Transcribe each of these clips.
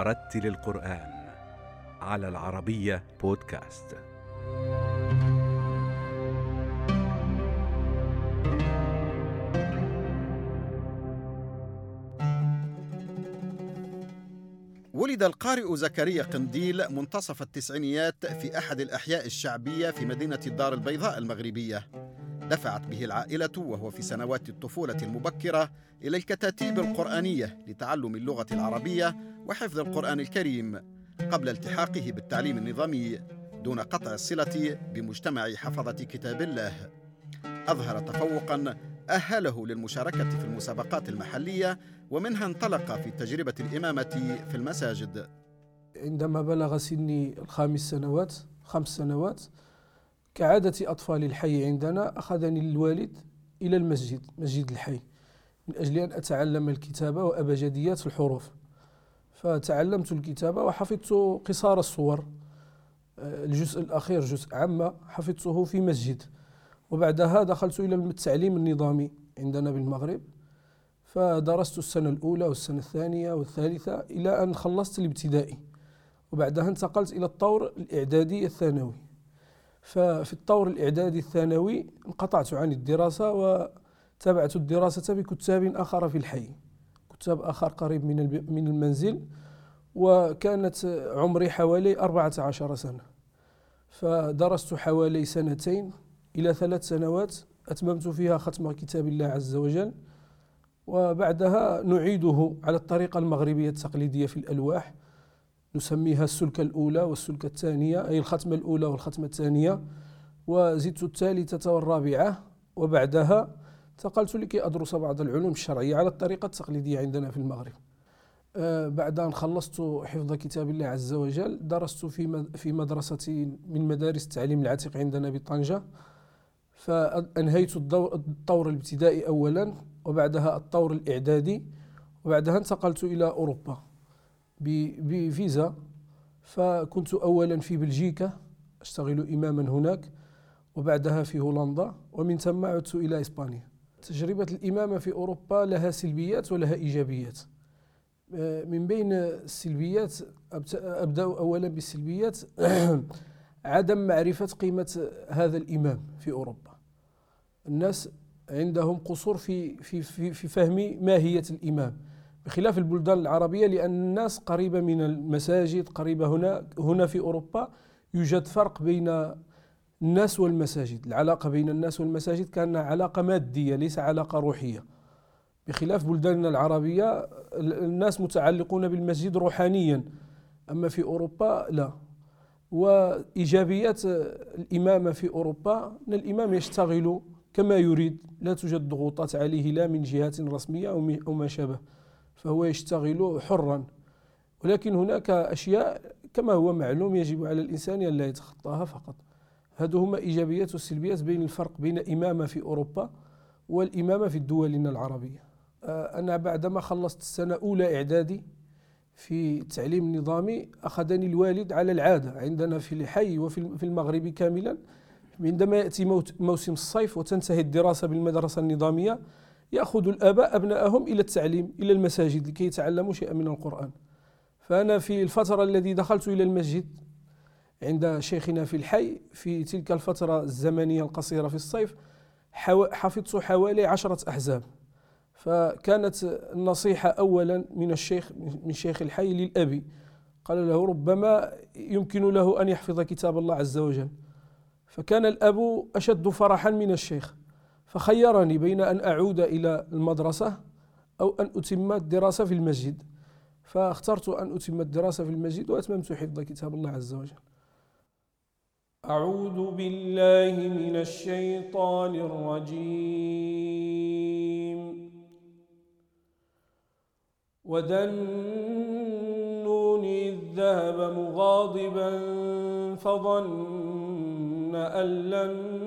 ورتل القرآن على العربية بودكاست. ولد القارئ زكريا قنديل منتصف التسعينيات في أحد الأحياء الشعبية في مدينة الدار البيضاء المغربية دفعت به العائلة وهو في سنوات الطفولة المبكرة إلى الكتاتيب القرآنية لتعلم اللغة العربية وحفظ القرآن الكريم قبل التحاقه بالتعليم النظامي دون قطع الصلة بمجتمع حفظة كتاب الله. أظهر تفوقا أهله للمشاركة في المسابقات المحلية ومنها انطلق في تجربة الإمامة في المساجد. عندما بلغ سني الخامس سنوات خمس سنوات كعادة أطفال الحي عندنا أخذني الوالد إلى المسجد مسجد الحي من أجل أن أتعلم الكتابة وأبجديات الحروف. فتعلمت الكتابة وحفظت قصار الصور. الجزء الأخير جزء عامة حفظته في مسجد. وبعدها دخلت إلى التعليم النظامي عندنا بالمغرب. فدرست السنة الأولى والسنة الثانية والثالثة إلى أن خلصت الابتدائي. وبعدها انتقلت إلى الطور الإعدادي الثانوي. ففي الطور الإعدادي الثانوي انقطعت عن الدراسة وتابعت الدراسة بكتاب آخر في الحي. كتاب آخر قريب من من المنزل وكانت عمري حوالي أربعة عشر سنة. فدرست حوالي سنتين إلى ثلاث سنوات أتممت فيها ختم كتاب الله عز وجل وبعدها نعيده على الطريقة المغربية التقليدية في الألواح نسميها السلكة الأولى والسلكة الثانية أي الختمة الأولى والختمة الثانية. وزدت الثالثة والرابعة وبعدها انتقلت لكي أدرس بعض العلوم الشرعية على الطريقة التقليدية عندنا في المغرب. آه بعد أن خلصت حفظ كتاب الله عز وجل درست في في مدرسة من مدارس التعليم العتيق عندنا بطنجة. فأنهيت الطور الابتدائي أولا وبعدها الطور الإعدادي وبعدها انتقلت إلى أوروبا. بفيزا فكنت أولا في بلجيكا أشتغل إماما هناك وبعدها في هولندا ومن ثم عدت إلى إسبانيا. تجربة الإمامة في أوروبا لها سلبيات ولها إيجابيات. من بين السلبيات أبدأ أولا بالسلبيات. عدم معرفة قيمة هذا الإمام في أوروبا. الناس عندهم قصور في في في, في فهم ماهية الإمام. بخلاف البلدان العربية لأن الناس قريبة من المساجد قريبة هنا هنا في أوروبا يوجد فرق بين الناس والمساجد. العلاقة بين الناس والمساجد كانها علاقة مادية ليس علاقة روحية. بخلاف بلداننا العربية الناس متعلقون بالمسجد روحانيا. أما في أوروبا لا. وإيجابيات الإمامة في أوروبا أن الإمام يشتغل كما يريد. لا توجد ضغوطات عليه لا من جهات رسمية أو ما شابه. فهو يشتغل حرا. ولكن هناك أشياء كما هو معلوم يجب على الإنسان أن لا يتخطاها فقط. هذه هما إيجابيات والسلبيات بين الفرق بين إمامة في أوروبا والإمامة في دولنا العربية. أنا بعدما خلصت السنة أولى إعدادي في التعليم النظامي أخذني الوالد على العادة عندنا في الحي وفي المغرب كاملا. عندما يأتي موسم الصيف وتنتهي الدراسة بالمدرسة النظامية يأخذ الآباء أبنائهم إلى التعليم إلى المساجد لكي يتعلموا شيئا من القرآن. فأنا في الفترة التي دخلت إلى المسجد عند شيخنا في الحي في تلك الفترة الزمنية القصيرة في الصيف حفظت حوالي عشرة أحزاب. فكانت النصيحة أولا من الشيخ من شيخ الحي للأبي. قال له ربما يمكن له أن يحفظ كتاب الله عز وجل. فكان الأب أشد فرحا من الشيخ. فخيرني بين أن أعود إلى المدرسة أو أن أتم الدراسة في المسجد. فاخترت أن أتم الدراسة في المسجد وأتممت حفظ كتاب الله عز وجل. أعوذ بالله من الشيطان الرجيم. وذنون إذ ذهب مغاضبا فظن أن لن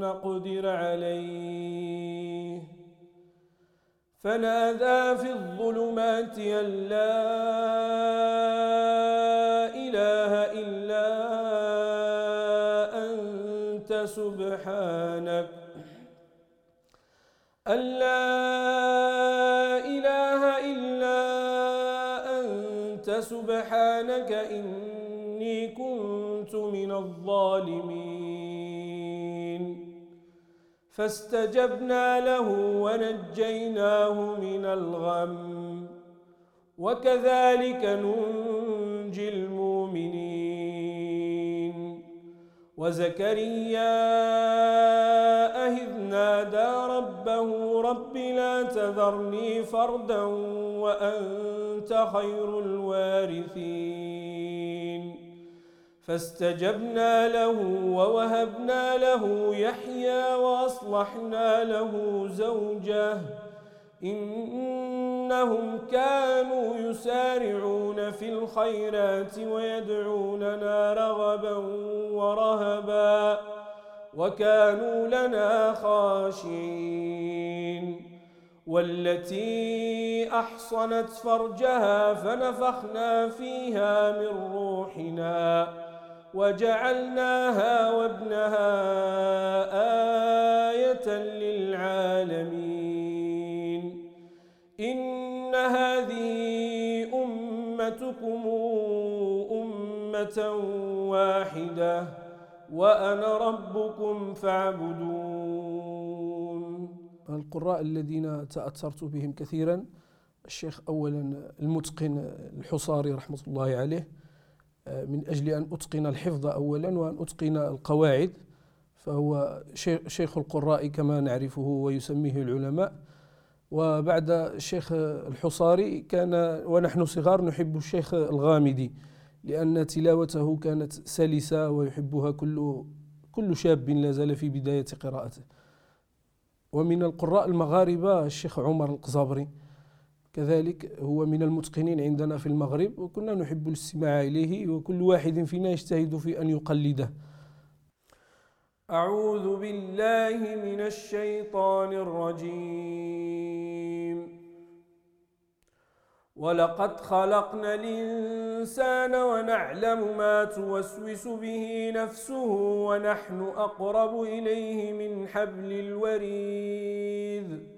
نقدر عليه. فنادى في الظلمات أن لا إله إلا أنت سبحانك. أن لا إله إلا أنت سبحانك إني كنت من الظالمين. فاستجبنا له ونجيناه من الغم. وكذلك ننجي المؤمنين. وزكريا أهذ نادى ربه رب لا تذرني فردا وأنت خير الوارثين. فاستجبنا له ووهبنا له يحيى وأصلحنا له زوجه. إنهم كانوا يسارعون في الخيرات ويدعوننا رغبا ورهبا وكانوا لنا خاشعين. والتي أحصنت فرجها فنفخنا فيها من روحنا. وجعلناها وابنها آية للعالمين. إن هذه أمتكم أمة واحدة وأنا ربكم فاعبدون. القراء الذين تأثرت بهم كثيرا الشيخ أولا المتقن الحصاري رحمة الله عليه من أجل أن أتقن الحفظ أولا وأن أتقن القواعد فهو شيخ القراء كما نعرفه ويسميه العلماء. وبعد الشيخ الحصاري كان ونحن صغار نحب الشيخ الغامدي لأن تلاوته كانت سلسة ويحبها كل كل شاب لا زال في بداية قراءته. ومن القراء المغاربة الشيخ عمر القزابري. كذلك هو من المتقنين عندنا في المغرب وكنا نحب الاستماع إليه وكل واحد فينا يجتهد في أن يقلده. أعوذ بالله من الشيطان الرجيم. ولقد خلقنا الإنسان ونعلم ما توسوس به نفسه ونحن أقرب إليه من حبل الوريد.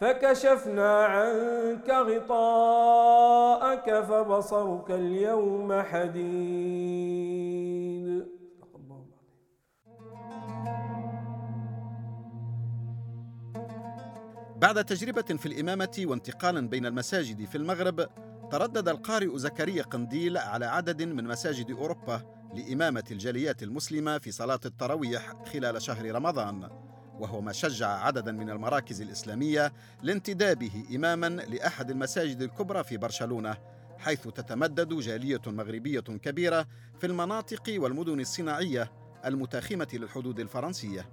فكشفنا عنك غطاءك فبصرك اليوم حديد. بعد تجربة في الإمامة وانتقالا بين المساجد في المغرب تردد القارئ زكريا قنديل على عدد من مساجد أوروبا لإمامة الجاليات المسلمة في صلاة التراويح خلال شهر رمضان. وهو ما شجع عددا من المراكز الإسلامية لانتدابه إماما لأحد المساجد الكبرى في برشلونة حيث تتمدد جالية مغربية كبيرة في المناطق والمدن الصناعية المتاخمة للحدود الفرنسية.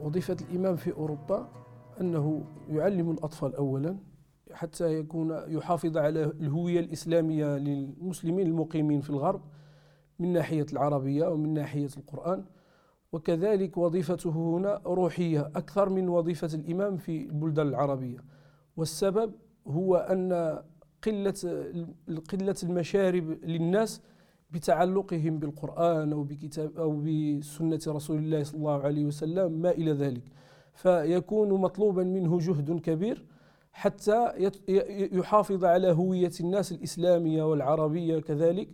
وظيفة الإمام في أوروبا أنه يعلم الأطفال أولا حتى يكون يحافظ على الهوية الإسلامية للمسلمين المقيمين في الغرب من ناحية العربية ومن ناحية القرآن. وكذلك وظيفته هنا روحية أكثر من وظيفة الإمام في البلدان العربية. والسبب هو أن قلة قلة المشارب للناس بتعلقهم بالقرآن أو بكتاب أو بسنة رسول الله صلى الله عليه وسلم ما إلى ذلك. فيكون مطلوبا منه جهد كبير حتى يحافظ على هوية الناس الإسلامية والعربية كذلك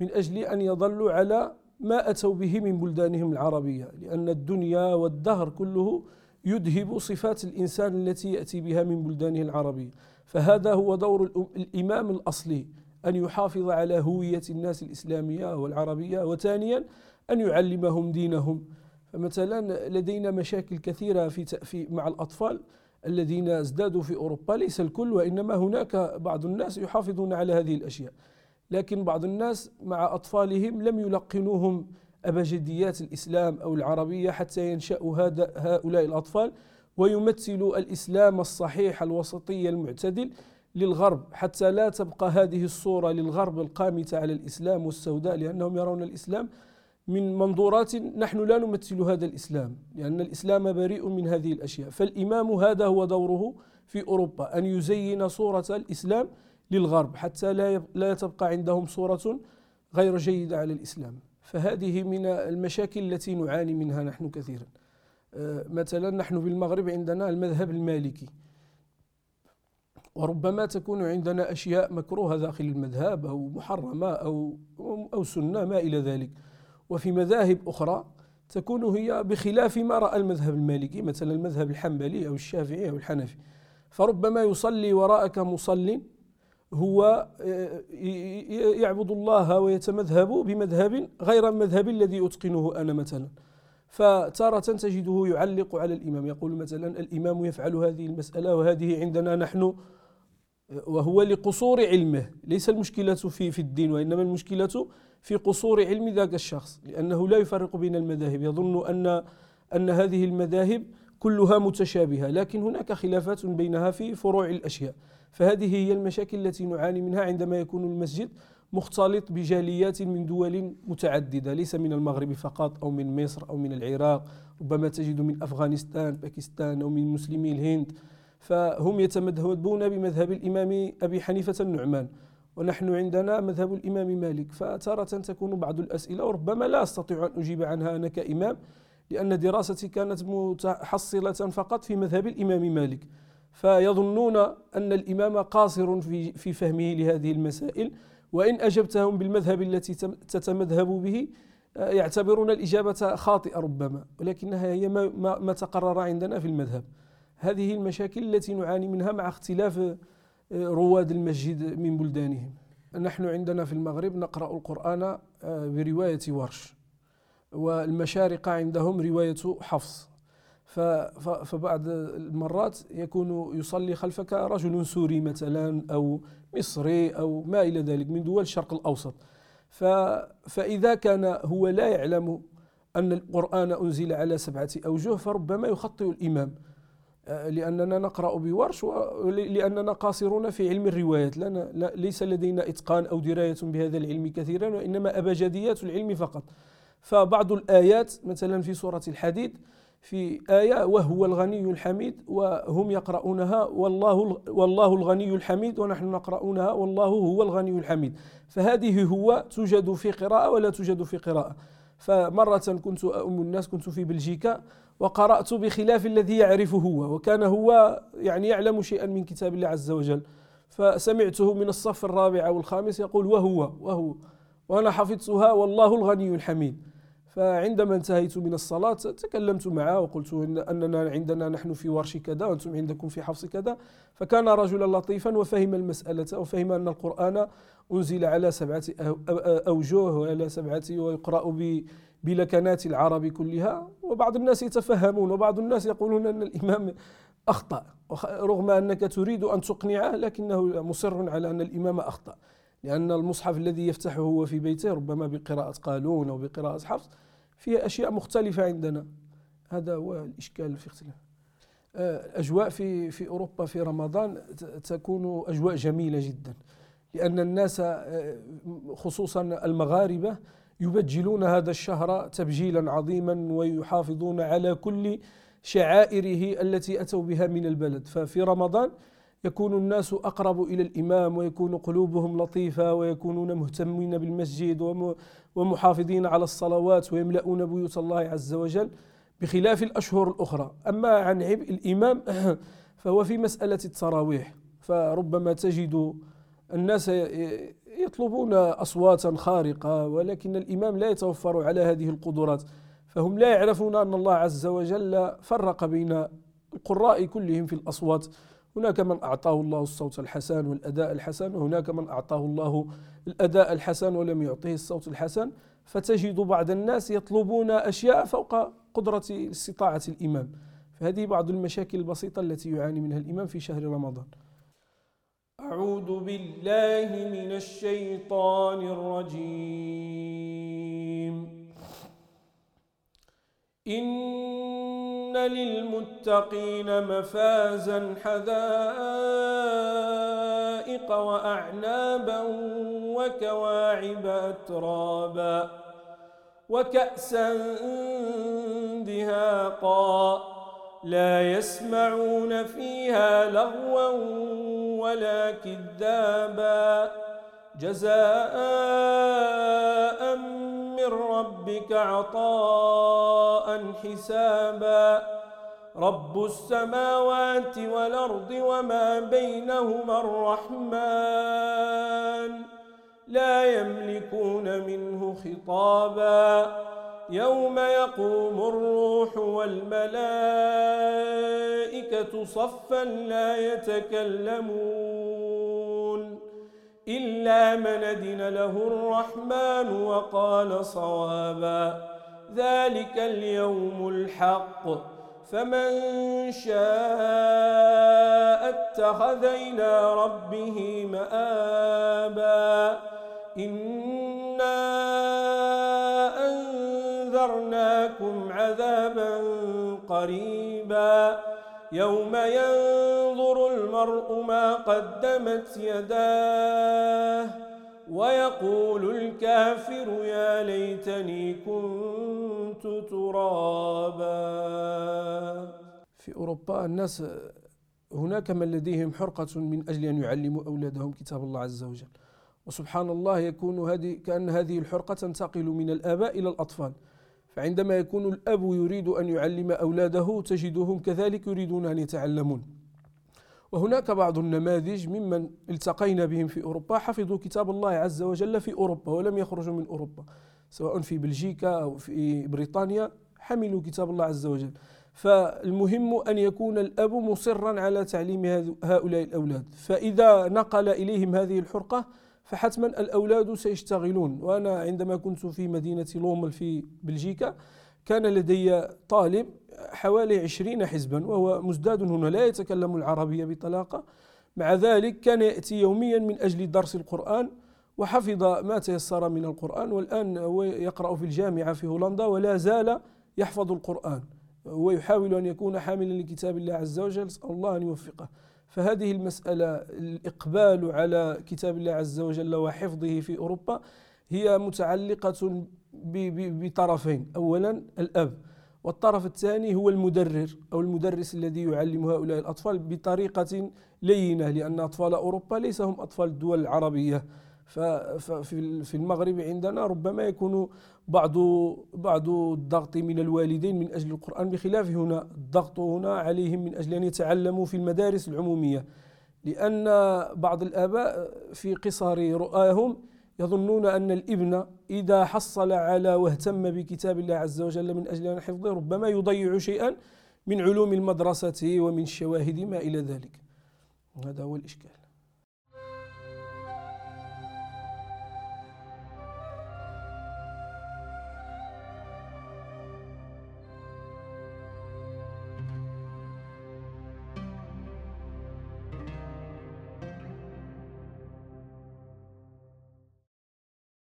من أجل أن يظلوا على ما أتوا به من بلدانهم العربية لأن الدنيا والدهر كله يذهب صفات الإنسان التي يأتي بها من بلدانه العربية. فهذا هو دور الإمام الأصلي أن يحافظ على هوية الناس الإسلامية والعربية وثانيا أن يعلمهم دينهم. فمثلا لدينا مشاكل كثيرة في مع الأطفال الذين ازدادوا في أوروبا ليس الكل وإنما هناك بعض الناس يحافظون على هذه الأشياء. لكن بعض الناس مع أطفالهم لم يلقنوهم أبجديات الإسلام أو العربية حتى ينشأوا هذا هؤلاء الأطفال ويمثلوا الإسلام الصحيح الوسطي المعتدل للغرب حتى لا تبقى هذه الصورة للغرب القامتة على الإسلام والسوداء لأنهم يرون الإسلام من منظورات نحن لا نمثل هذا الإسلام لأن الإسلام بريء من هذه الأشياء فالإمام هذا هو دوره في أوروبا أن يزين صورة الإسلام للغرب حتى لا لا تبقى عندهم صورة غير جيدة على الإسلام. فهذه من المشاكل التي نعاني منها نحن كثيرا. آه، مثلا نحن بالمغرب عندنا المذهب المالكي. وربما تكون عندنا أشياء مكروهة داخل المذهب أو محرمة أو أو سنة ما إلى ذلك. وفي مذاهب أخرى تكون هي بخلاف ما رأى المذهب المالكي مثلا المذهب الحنبلي أو الشافعي أو الحنفي. فربما يصلي وراءك مصل هو آه، يعبد الله ويتمذهب بمذهب غير المذهب الذي أتقنه أنا مثلا. فتارة تجده يعلق على الإمام يقول مثلا الإمام يفعل هذه المسألة وهذه عندنا نحن وهو لقصور علمه. ليس المشكلة في في الدين وإنما المشكلة في قصور علم ذاك الشخص لأنه لا يفرق بين المذاهب. يظن أن أن هذه المذاهب كلها متشابهة لكن هناك خلافات بينها في فروع الأشياء. فهذه هي المشاكل التي نعاني منها عندما يكون المسجد مختلط بجاليات من دول متعددة ليس من المغرب فقط أو من مصر أو من العراق. ربما تجد من أفغانستان باكستان أو من مسلمي الهند. فهم يتمذهبون بمذهب الإمام أبي حنيفة النعمان. ونحن عندنا مذهب الإمام مالك فتارة تكون بعض الأسئلة وربما لا أستطيع أن أجيب عنها أنا كإمام. لأن دراستي كانت متحصلة فقط في مذهب الإمام مالك فيظنون أن الإمام قاصر في في فهمه لهذه المسائل وإن أجبتهم بالمذهب التي تتمذهب به يعتبرون الإجابة خاطئة ربما ولكنها هي ما, ما تقرر عندنا في المذهب. هذه المشاكل التي نعاني منها مع اختلاف آه، رواد المسجد من بلدانهم. نحن عندنا في المغرب نقرأ القرآن آه، برواية ورش. والمشارقة عندهم رواية حفص. فبعض المرات يكون يصلي خلفك رجل سوري مثلا أو مصري أو ما إلى ذلك من دول الشرق الأوسط. فإذا كان هو لا يعلم أن القرآن أنزل على سبعة أوجه فربما يخطئ الإمام آه، لأننا نقرأ بورش لأننا قاصرون في علم الروايات. لنا ليس لدينا إتقان أو دراية بهذا العلم كثيرا وإنما أبجديات العلم فقط. فبعض الآيات مثلا في سورة الحديد في آية وهو الغني الحميد وهم يقرؤونها والله والله الغني الحميد ونحن نقرؤونها والله هو الغني الحميد فهذه هو توجد في قراءة ولا توجد في قراءة. فمرة كنت أؤم الناس كنت في بلجيكا وقرأت بخلاف الذي يعرفه هو وكان هو يعني يعلم شيئا من كتاب الله عز وجل. فسمعته من الصف الرابع أو الخامس يقول وهو وهو وأنا حفظتها والله الغني الحميد فعندما انتهيت من الصلاة تكلمت معه وقلت إن أننا عندنا نحن في ورش كذا وأنتم عندكم في حفص كذا. فكان رجلا لطيفا وفهم المسألة وفهم أن القرآن أنزل على سبعة أوجه وعلى سبعة ويقرأ بلكنات العرب كلها. وبعض الناس يتفهمون وبعض الناس يقولون أن الإمام أخطأ رغم أنك تريد أن تقنعه لكنه مصر على أن الإمام أخطأ. لأن المصحف الذي يفتحه هو في بيته ربما بقراءة قالون أو بقراءة حفص فيه أشياء مختلفة عندنا. هذا هو الإشكال في اختلاف. الأجواء آه، في في أوروبا في رمضان تكون أجواء جميلة جدا لأن الناس آه، خصوصا المغاربة يبجلون هذا الشهر تبجيلا عظيما ويحافظون على كل شعائره التي أتوا بها من البلد. ففي رمضان يكون الناس أقرب إلى الإمام ويكون قلوبهم لطيفة ويكونون مهتمين بالمسجد ومحافظين على الصلوات ويملؤون بيوت الله عز وجل بخلاف الأشهر الأخرى. أما عن عبء الإمام فهو في مسألة التراويح. فربما تجد الناس يطلبون أصواتا خارقة ولكن الإمام لا يتوفر على هذه القدرات. فهم لا يعرفون أن الله عز وجل فرق بين القراء كلهم في الأصوات. هناك من أعطاه الله الصوت الحسن والأداء الحسن وهناك من أعطاه الله الأداء الحسن ولم يعطيه الصوت الحسن. فتجد بعض الناس يطلبون أشياء فوق قدرة استطاعة الإمام. فهذه بعض المشاكل البسيطة التي يعاني منها الإمام في شهر رمضان. أعوذ بالله من الشيطان الرجيم. إن للمتقين مفازا حدائق وأعنابا وكواعب أترابا وكأسا دهاقا لا يسمعون فيها لغوا ولا كذابا جزاء من ربك عطاء حسابا. رب السماوات والأرض وما بينهما الرحمن. لا يملكون منه خطابا. يوم يقوم الروح والملائكة صفا لا يتكلمون. إلا من أذن له الرحمن وقال صوابا. ذلك اليوم الحق. فمن شاء اتخذ إلى ربه مآبا. إنا أنذرناكم عذابا قريبا. يوم ينظر المرء ما قدمت يداه ويقول الكافر يا ليتني كنت ترابا. في أوروبا الناس هناك من لديهم حرقة من أجل أن يعلموا أولادهم كتاب الله عز وجل. وسبحان الله يكون هذه كأن هذه الحرقة تنتقل من الآباء إلى الأطفال. فعندما يكون الأب يريد أن يعلم أولاده تجدهم كذلك يريدون أن يتعلمون. وهناك بعض النماذج ممن التقينا بهم في أوروبا. حفظوا كتاب الله عز وجل في أوروبا ولم يخرجوا من أوروبا سواء في بلجيكا أو في بريطانيا حملوا كتاب الله عز وجل. فالمهم أن يكون الأب مصرا على تعليم هؤلاء الأولاد. فإذا نقل إليهم هذه الحرقة فحتما الأولاد سيشتغلون. وأنا عندما كنت في مدينة لومل في بلجيكا كان لدي طالب حوالي عشرين حزبا وهو مزداد هنا لا يتكلم العربية بطلاقة. مع ذلك كان يأتي يوميا من أجل درس القرآن وحفظ ما تيسر من القرآن. والآن هو يقرأ في الجامعة في هولندا ولا زال يحفظ القرآن. ويحاول أن يكون حاملا لكتاب الله عز وجل. نسأل الله أن يوفقه. فهذه المسألة الإقبال على كتاب الله عز وجل وحفظه في أوروبا هي متعلقة بطرفين. أولا الأب والطرف الثاني هو المدرر أو المدرس الذي يعلم هؤلاء الأطفال بطريقة لينة لأن أطفال أوروبا ليس هم أطفال الدول العربية. ففي المغرب عندنا ربما يكون بعض بعض الضغط من الوالدين من أجل القرآن بخلاف هنا الضغط هنا عليهم من أجل أن يتعلموا في المدارس العمومية لأن بعض الآباء في قصر رؤاهم يظنون أن الإبن إذا حصل على واهتم بكتاب الله عز وجل من أجل أن حفظه ربما يضيع شيئا من علوم المدرسة ومن الشواهد ما إلى ذلك. هذا هو الإشكال.